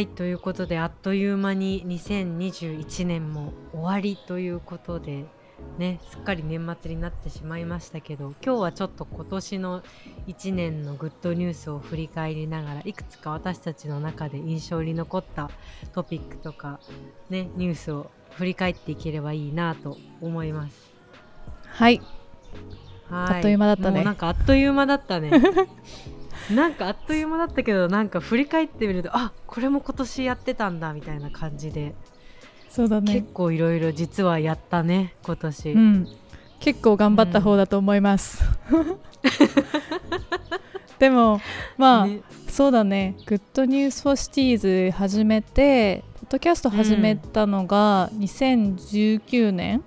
はいということであっという間に2021年も終わりということでねすっかり年末になってしまいましたけど今日はちょっと今年の1年のグッドニュースを振り返りながらいくつか私たちの中で印象に残ったトピックとかねニュースを振り返っていければいいなと思います。はい。はい。あっという間だったね。もうなんかあっという間だったね なんかあっという間だったけどなんか振り返ってみるとあこれも今年やってたんだみたいな感じで、そうだね。結構いろいろ実はやったね今年、うん。結構頑張った方だと思います、でもまあ、ね。そうだね。 Good News for Cities 始めてポッドキャスト始めたのが2019年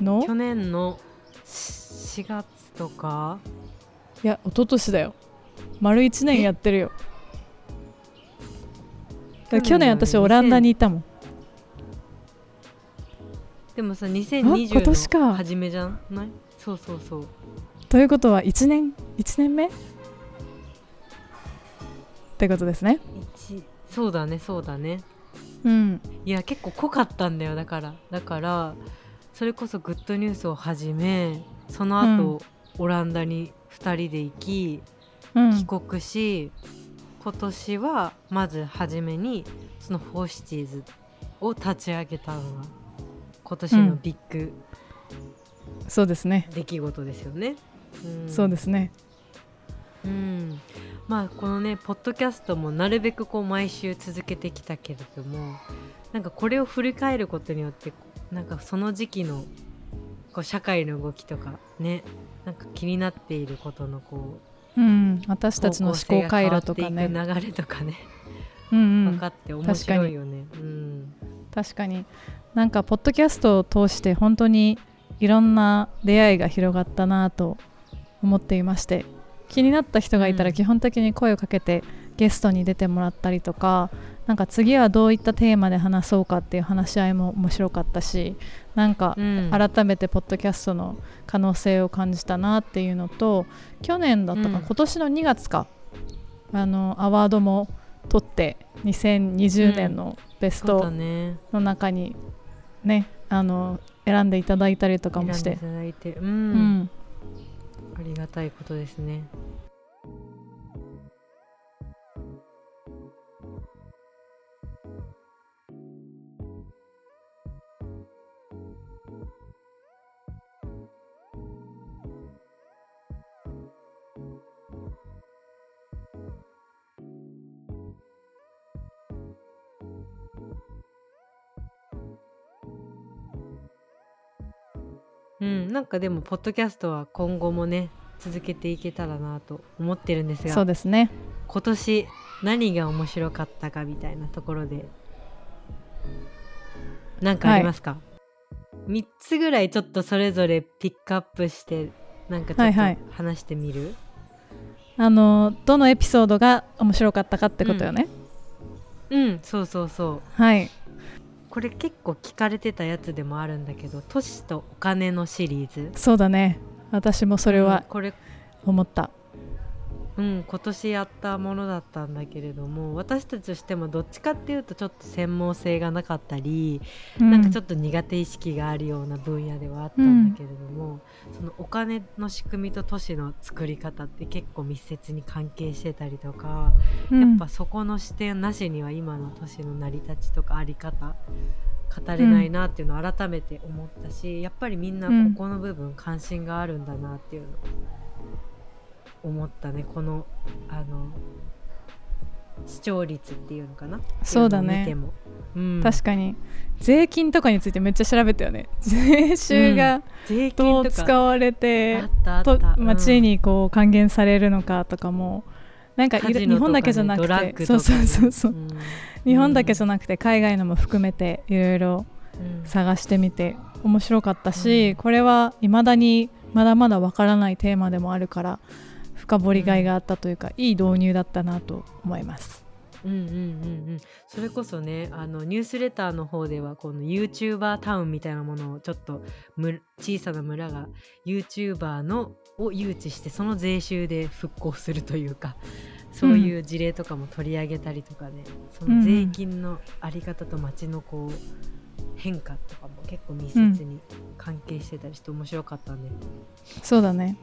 の、去年の4月とか？いや一昨年だよ丸1年やってるよ。去年私オランダにいたもん。でもさあ今年か。2020の初めじゃない？そうそうそう。ということは1年？1年目？ってことですね。一そうだねそうだね。うん。いや結構濃かったんだよだから。だからそれこそ Good News を始めその後、オランダに2人で行きうん帰国し、今年はまず初めにその for Cities を立ち上げたのが今年のビッグそうですね、出来事ですよね。うん。そうですね。うん、まあこのねポッドキャストもなるべくこう毎週続けてきたけれどもなんかこれを振り返ることによってなんかその時期のこう社会の動きとかねなんか気になっていることのこううん私たちの思考回路とかね。流れとかね、うんうん。分かって面白いよね。うん。確かに。なんかポッドキャストを通して本当にいろんな出会いが広がったなと思っていまして気になった人がいたうん。ら基本的に声をかけてゲストに出てもらったりとかなんか次はどういったテーマで話そうかっていう話し合いも面白かったしなんかうん。改めてポッドキャストの可能性を感じたなっていうのと去年だったかな、うん。今年の2月かあのアワードも取って2020年のベストね。の中にねあの選んでいただいたりとかもして。ありがたいことですね。うん、なんかでもポッドキャストは今後もね続けていけたらなと思ってるんですそうがですね。今年何が面白かったかみたいなところで何かありますか、3つぐらいちょっとそれぞれピックアップしてなんかちょっはいはい。と話してみる、あのどのエピソードが面白かったかってことよね、うんそうそうそう。はいこれ結構聞かれてたやつでもあるんだけど「都市とお金」のシリーズ。そうだね。私もそれうんはこれ。思った、うん、今年やったものだったんだけれども私たちとしてもどっちかっていうとちょっと専門性がなかったり、なんかちょっっと苦手意識があるような分野ではあったんだけれども、そのお金の仕組みと都市の作り方って結構密接に関係してたりとか、とやっぱそこの視点なしには今の都市の成り立ちとかあり方語れないなっていうのを改めて思ったし、やっぱりみんなここの部分関心があるんだなっていうのを思ったねこのあの視聴率っていうのかな？そうだね。うん、確かに。税金とかについてめっちゃ調べたよね。税収が税どう使われて、うん。町にこう還元されるのかとかもなんかね日本だけじゃなくて。そうそうそうそう。うん。日本だけじゃなくて海外のも含めていろいろうん。探してみて面白かったし、うん。これはいまだにまだまだわからないテーマでもあるから深掘りがいがあったというか、いい導入だったなと思います。うんうんうんうんそれこそねあのニュースレターの方ではこの YouTuber タウンみたいなものをちょっとむ小さな村が YouTuber のを誘致してその税収で復興するというかそういう事例とかも取り上げたりとかね、その税金の在り方と町のこう変化とかも結構密接に関係してたりして面白かったんで、そうだね、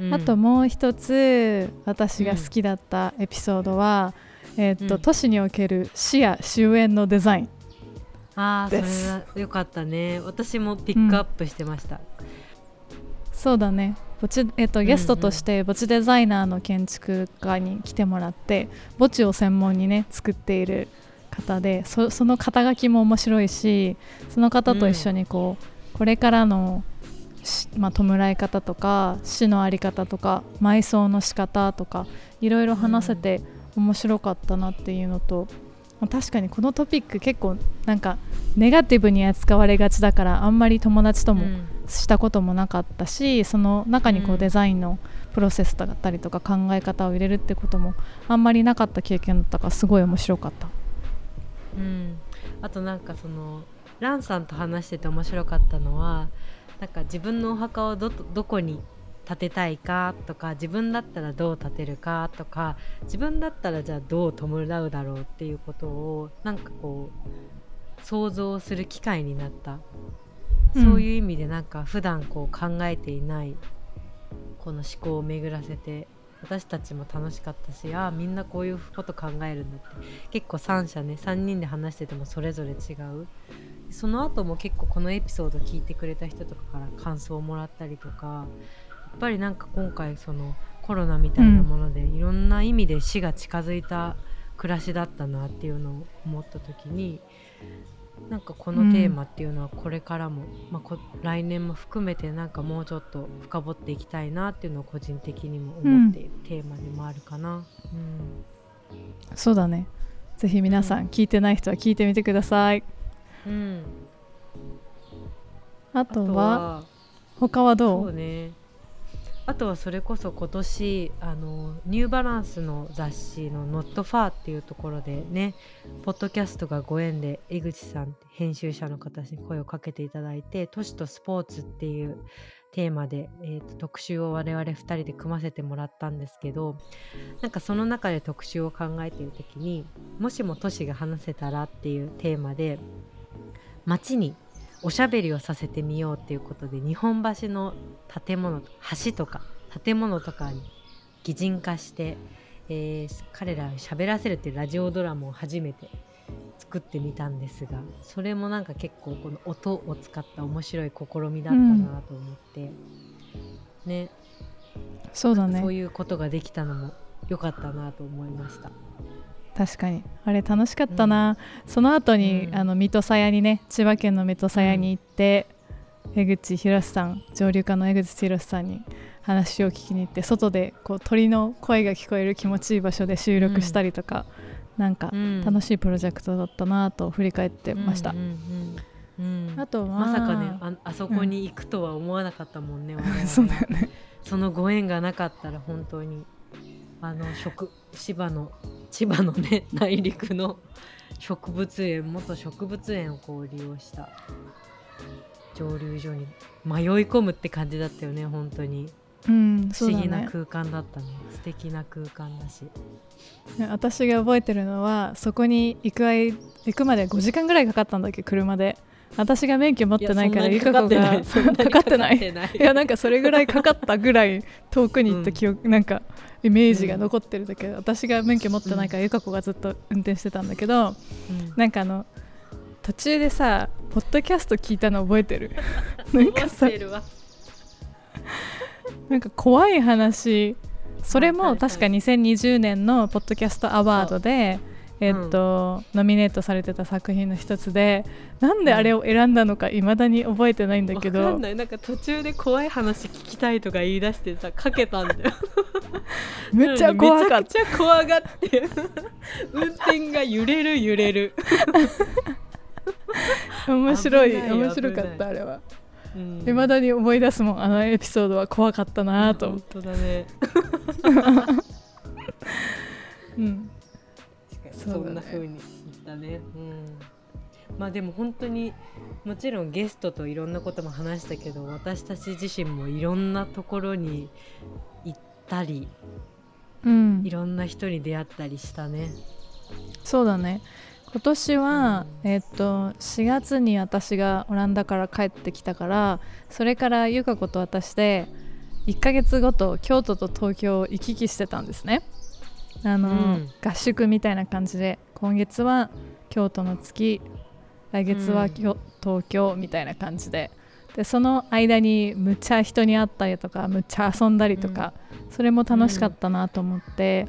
うん。あともう一つ私が好きだったエピソードは、えーっとうん。都市における視野終焉のデザイン。ああそれですはよかったね。私もピックアップしてました、そうだね。墓地、えっとんゲストとして墓地デザイナーの建築家に来てもらって墓地を専門にね作っている方でそその肩書きも面白いしその方と一緒にこう、これからのしまあ、弔い方とか死の在り方とか埋葬の仕方とかいろいろ話せて面白かったなっていうのと、まあ確かにこのトピック結構なんかネガティブに扱われがちだからあんまり友達ともうん。したこともなかったしその中にこううん。デザインのプロセスだったりとか考え方を入れるってこともあんまりなかった経験だったからすごい面白かった。うん、あとなんかそのランさんと話してて面白かったのはなんか自分のお墓をどどこに建てたいかとか自分だったらどう建てるかとか自分だったらじゃあどう弔うだろうっていうことをなんかこう想像する機会になった、うん。そういう意味でなんか普段こう考えていないこの思考を巡らせて私たちも楽しかったしああみんなこういうこと考えるんだって。結構3社ね3人で話しててもそれぞれ違う。その後も結構このエピソード聞いてくれた人とかから感想をもらったりとかやっぱりなんか今回そのコロナみたいなもので、いろんな意味で死が近づいた暮らしだったなっていうのを思った時になんかこのテーマっていうのはこれからも、まあ、こ来年も含めてなんかもうちょっと深掘っていきたいなっていうのを個人的にも思っているテーマでもあるかな。うん。そうだね。ぜひ皆さん聞いてない人は聞いてみてください。うん、ああととはは他はどうねあとはそれこそ今年あのニューバランスの雑誌の「Not Far」っていうところでねポッドキャストがご縁で江口さん編集者の方に声をかけていただいて「都市とスポーツ」っていうテーマで、えーと特集を我々2人で組ませてもらったんですけどなんかその中で特集を考えている時にもしも都市が話せたらっていうテーマで街におしゃべりをさせてみようっていうことで日本橋の建物橋とか建物とかに擬人化して、えー彼らを喋らせるっていうラジオドラマを初めて作ってみたんですがそれもなんか結構この音を使った面白い試みだったなと思って、ね。そうだね。そういうことができたのも良かったなと思いました。確かに。あれ楽しかったな、その後に、うん。あの水戸鞘にね千葉県の水戸鞘に行って、江口博さん上流家の江口博さんに話を聞きに行って外でこう鳥の声が聞こえる気持ちいい場所で収録したりとか、なんかうん。楽しいプロジェクトだったなと振り返ってました、うんうんうんうん。あとはまさかねああそこに行くとは思わなかったもんね、我々そうだよね。そのご縁がなかったら本当にあの植千葉の千葉のね 内陸の植物園元植物園をこう利用した蒸留所に迷い込むって感じだったよね本当に。うん不思議な空間だったね素敵な空間だし。私が覚えてるのはそこに行くあい行くまで5時間ぐらいかかったんだっけ車で。私が免許持ってないからゆかこがかかってない。かかってない。い。やなんかそれぐらいかかったぐらい遠くに行った記憶、なんかイメージが残ってるんだけ。ど、私が免許持ってないからゆかこがずっと運転してたんだけどうん。なんかあの途中でさポッドキャスト聞いたの覚えてる？なんかさ なんか怖い話。それも確か2020年のポッドキャストアワードで、えっとノミネートされてた作品の一つでなんであれを選んだのかいまだに覚えてないんだけど。んない。なんか途中で怖い話聞きたいとか言い出してさかけたんだよ めっちゃ怖かっめちゃくちゃ怖がって 運転が揺れる揺れる、た 面白い面白かったあれは。うん。いまだに思い出すもんあのエピソードは。怖かったなと。思本って、当だね。うん、そんな風に言ったね、うん、まあでも本当にもちろんゲストといろんなことも話したけど私たち自身もいろんなところに行ったりうん。いろんな人に出会ったりしたね。そうだね。今年は、うん。えっと4月に私がオランダから帰ってきたからそれからゆか子と私で1ヶ月ごと京都と東京を行き来してたんですね。あの、うん。合宿みたいな感じで今月は京都の月来月はうん。東京みたいな感じででその間にむっちゃ人に会ったりとかむっちゃ遊んだりとか、それも楽しかったなと思って、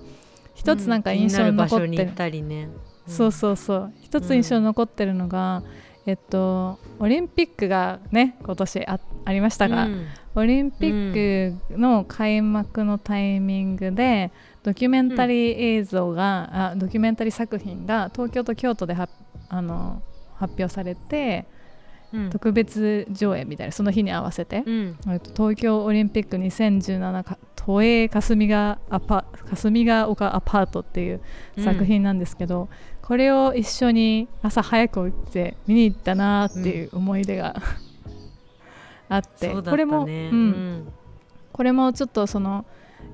一つなんか印象に残ってる。気になる場所に行ったりね。そうそうそう。一つ印象に残ってるのが、えっとオリンピックがね今年あありましたが、うん。オリンピックの開幕のタイミングで、ドキュメンタリー映像が、あドキュメンタリー作品が東京と京都ではあの発表されてうん特別上映みたいなその日に合わせて、うん。えっと東京オリンピック2017か都営霞ヶアパ霞ヶ丘アパートっていう作品なんですけど、これを一緒に朝早く起きて見に行ったなっていう思い出が、あって、ね。これも、うん。これもちょっとその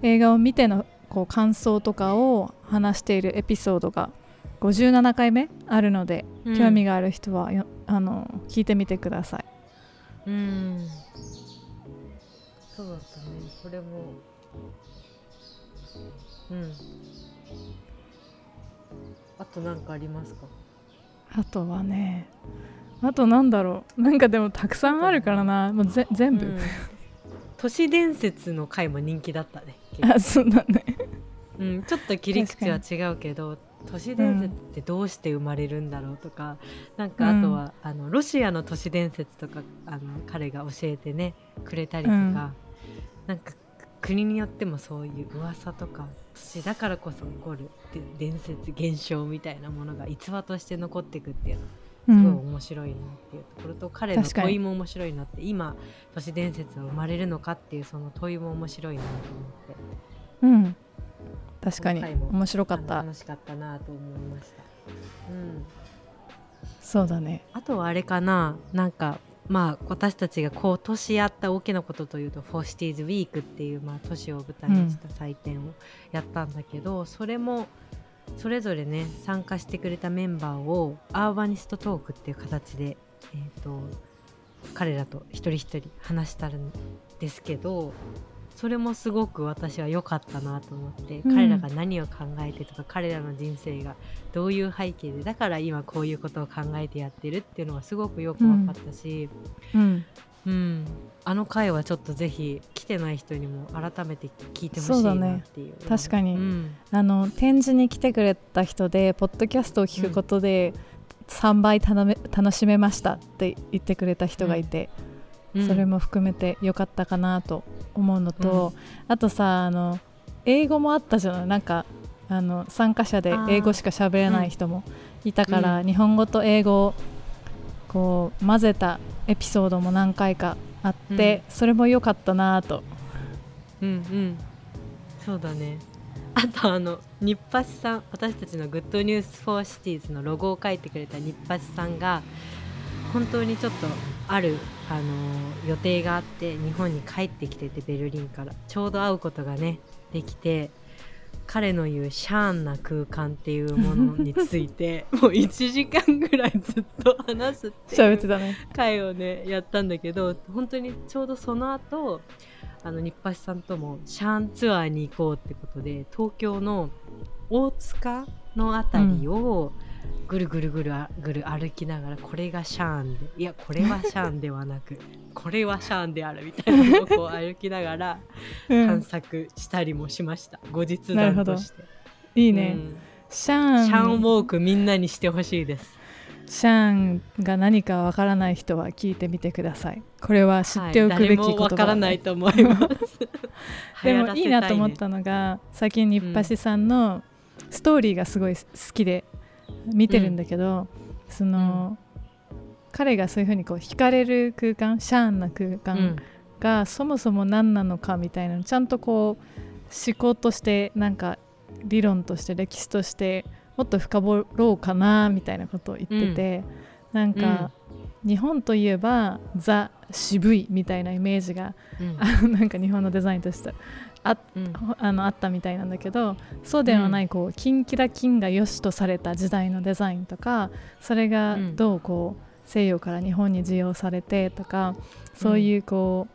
映画を見てのこう感想とかを話しているエピソードが57回目あるので、うん。興味がある人はよあの聞いてみてください。うん。そうだったね。これも。うん。あと何かありますか？あとはねあとなんだろう。なんかでもたくさんあるからな。もうぜ全部、うん。都市伝説の回も人気だったね。あそうだね。うん、ちょっと切り口は違うけど都市伝説ってどうして生まれるんだろうとか、なんかあとは、あのロシアの都市伝説とかあの彼が教えてねくれたりとか、うん。なんか国によってもそういう噂とか都市だからこそ起こるで伝説現象みたいなものが逸話として残っていくっていうのうすごいん、面白いなっていうところと、彼の確かに。問いも面白いなって今都市伝説は生まれるのかっていうその問いも面白いなと思って。うん、確かに面白かった楽しかったなと思いました。うん。そうだねあとはあれかな、なんかまあ私たちが今年やった大きなことというと、フォーシティーズウィークっていうまあ都市を舞台にした祭典をやったんだけど、それもそれぞれね参加してくれたメンバーをアーバニストトークっていう形でえっ、と彼らと一人一人話したんですけど。それもすごく私は良かったなと思って、うん。彼らが何を考えてとか彼らの人生がどういう背景でだから今こういうことを考えてやってるっていうのがすごくよく分かったし、うん。うん。あの回はちょっとぜひ来てない人にも改めて聞いてほしいなっていう。確かに。うん。あの展示に来てくれた人でポッドキャストを聞くことで、3倍楽しめましたって言ってくれた人がいて、うん。それも含めて良かったかなと思うのと、あとさあの英語もあったじゃない？なんかあの参加者で英語しか喋れない人もいたから、うん。日本語と英語をこう混ぜたエピソードも何回かあって、それも良かったなと。うんうん。そうだね。あとあの日橋さん私たちの Good News for Cities のロゴを書いてくれた日橋さんが本当にちょっとある、あの予定があって日本に帰ってきててベルリンからちょうど会うことがねできて彼の言うシャーンな空間っていうものについて もう1時間ぐらいずっと話すっていう喋ってたね。会をねやったんだけど本当にちょうどその後あの日橋さんともシャーンツアーに行こうってことで東京の大塚のあたりをぐるぐるぐるあぐる歩きながらこれがシャーンでいやこれはシャーンではなく これはシャーンであるみたいなのをこう歩きながらうん、探索したりもしました、後日談として。いいね。うん。シャーン。シャーンウォークみんなにしてほしいです。シャーンが何かわからない人は聞いてみてください。これは知っておくべき言葉はい、誰もわからないと思います。でもいいなと思ったのが最近日橋さんのストーリーがすごい好きで見てるんだけど、その、彼がそういうふうにこう惹かれる空間シャーンな空間うん。がそもそも何なのかみたいなのちゃんとこう思考としてなんか理論として歴史としてもっと深掘ろうかなみたいなことを言ってて、なんか、日本といえばザ渋いみたいなイメージがうん。なんか日本のデザインとしてあうん。あのあったみたいなんだけどそうではないこう、キンキラキンが良しとされた時代のデザインとかそれがうん。どうこう西洋から日本に需要されてとかそういうこ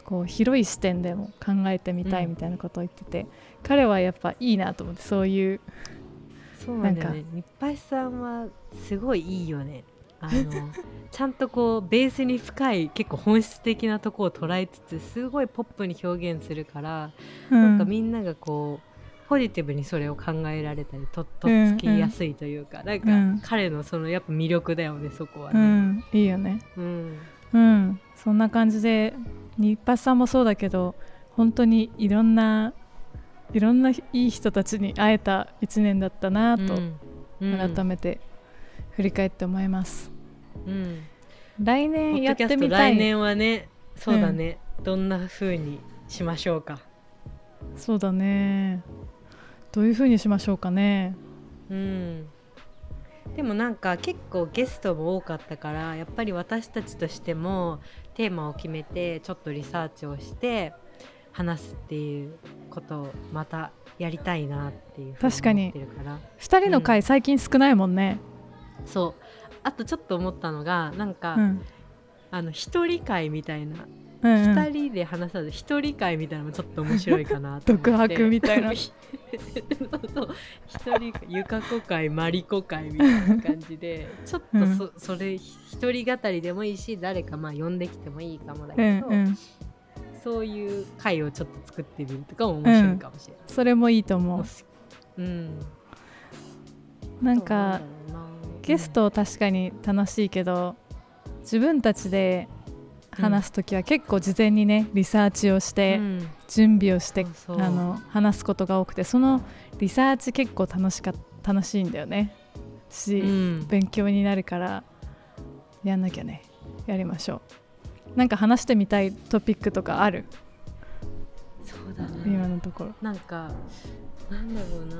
う,、こう広い視点でも考えてみたいみたいなことを言ってて、彼はやっぱいいなと思ってそういうそうなんだよなね日配さんはすごいいいよねあのちゃんとこうベースに深い結構本質的なとこを捉えつつすごいポップに表現するから、なんかみんながこうポジティブにそれを考えられたりととっつきやすいというか、なんかうん。彼のそのやっぱ魅力だよねそこはうね。ん、いいよね。うん。うん。そんな感じで日発さんもそうだけど本当にいろんないろんないい人たちに会えた1年だったなとうん。改めて振り返って思います、うん。来ポ年やってみたい。来年はねそうだね、どんな風にしましょうか。そうだね。どういう風にしましょうかね。うん、でもなんか結構ゲストも多かったからやっぱり私たちとしてもテーマを決めてちょっとリサーチをして話すっていうことをまたやりたいなっていうふう確かに思ってるから。2人の回最近少ないもんね。そうあとちょっと思ったのがなんか、うん。あの一人会みたいなうんうん。二人で話さず一人会みたいなのもちょっと面白いかなと思って。独白みたいな。一人ゆかこ会マリコ会みたいな感じで ちょっとそ,、それ一人語りでもいいし誰かまあ呼んできてもいいかもだうけど、んうん。そういう会をちょっと作ってみるとかも面白いかもしれない。それもいいと思う。うん、なんかゲスト確かに楽しいけど自分たちで話す時は結構事前にねリサーチをして、うん。準備をしてあの話すことが多くてそのリサーチ結構楽しか楽しいんだよね。し、うん。勉強になるからやんなきゃね。やりましょう。なんか話してみたいトピックとかある？そうだね今のところ。なんかなんだろうな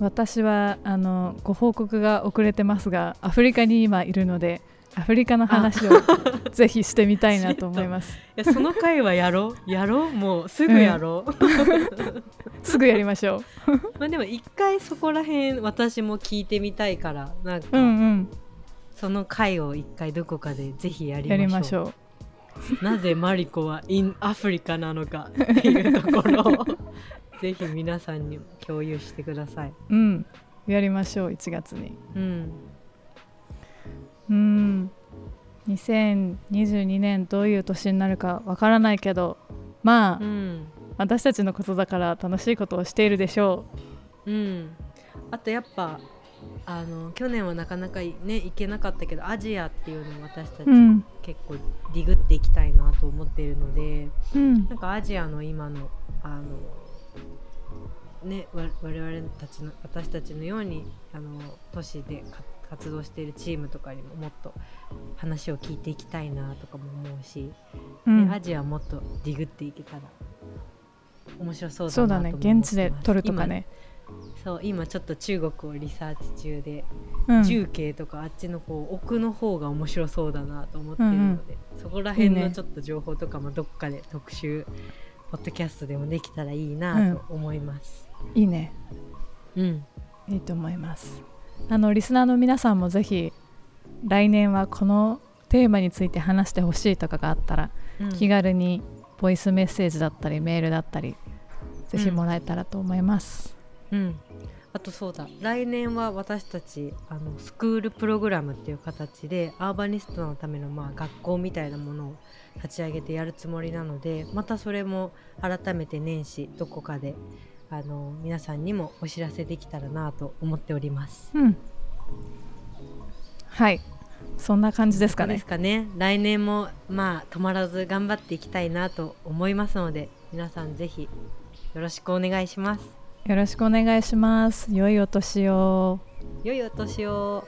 私はあのご報告が遅れてますがアフリカに今いるのでアフリカの話を ぜひしてみたいなと思います。いやその回はやろう。やろう。もうすぐやろう、すぐやりましょう。まあでも一回そこら辺私も聞いてみたいからなんか、うんうん。その回を一回どこかでぜひやりましょう。なぜマリコはインアフリカなのかっていうところをぜひ皆さんにも共有してください。うん。やりましょう1月に。うん。うん2022年どういう年になるかわからないけどまあ、うん。私たちのことだから楽しいことをしているでしょう。ん。あとやっぱあの去年はなかなかね行けなかったけどアジアっていうのを私たち結構ディグっていきたいなと思っているのでうん。なんかアジアの今のあのねわ我々たちの私たちのようにあの都市でか活動しているチームとかにももっと話を聞いていきたいなとかも思うし、うん。ねアジアもっとディグっていけたら面白そうだなとも思ってだね現地で撮るとかね。今そう今ちょっと中国をリサーチ中で、うん。重慶とかあっちの方奥の方が面白そうだなと思ってるので、そこら辺いいね。のちょっと情報とかもどっかで特集ポッドキャストでもできたらいいなと思います。いいね。うん、いいと思います。あのリスナーの皆さんもぜひ来年はこのテーマについて話してほしいとかがあったら、うん。気軽にボイスメッセージだったりメールだったりぜひもらえたらと思います、うん、あとそうだ。来年は私たちあのスクールプログラムっていう形でアーバニストのためのまあ学校みたいなものを立ち上げてやるつもりなのでまたそれも改めて年始どこかであの皆さんにもお知らせできたらなと思っております。うん。はい。そんな感じですかね。ですかね。来年もまあ止まらず頑張っていきたいなと思いますので皆さんぜひよろしくお願いします。よろしくお願いします良いお年を良いお年を。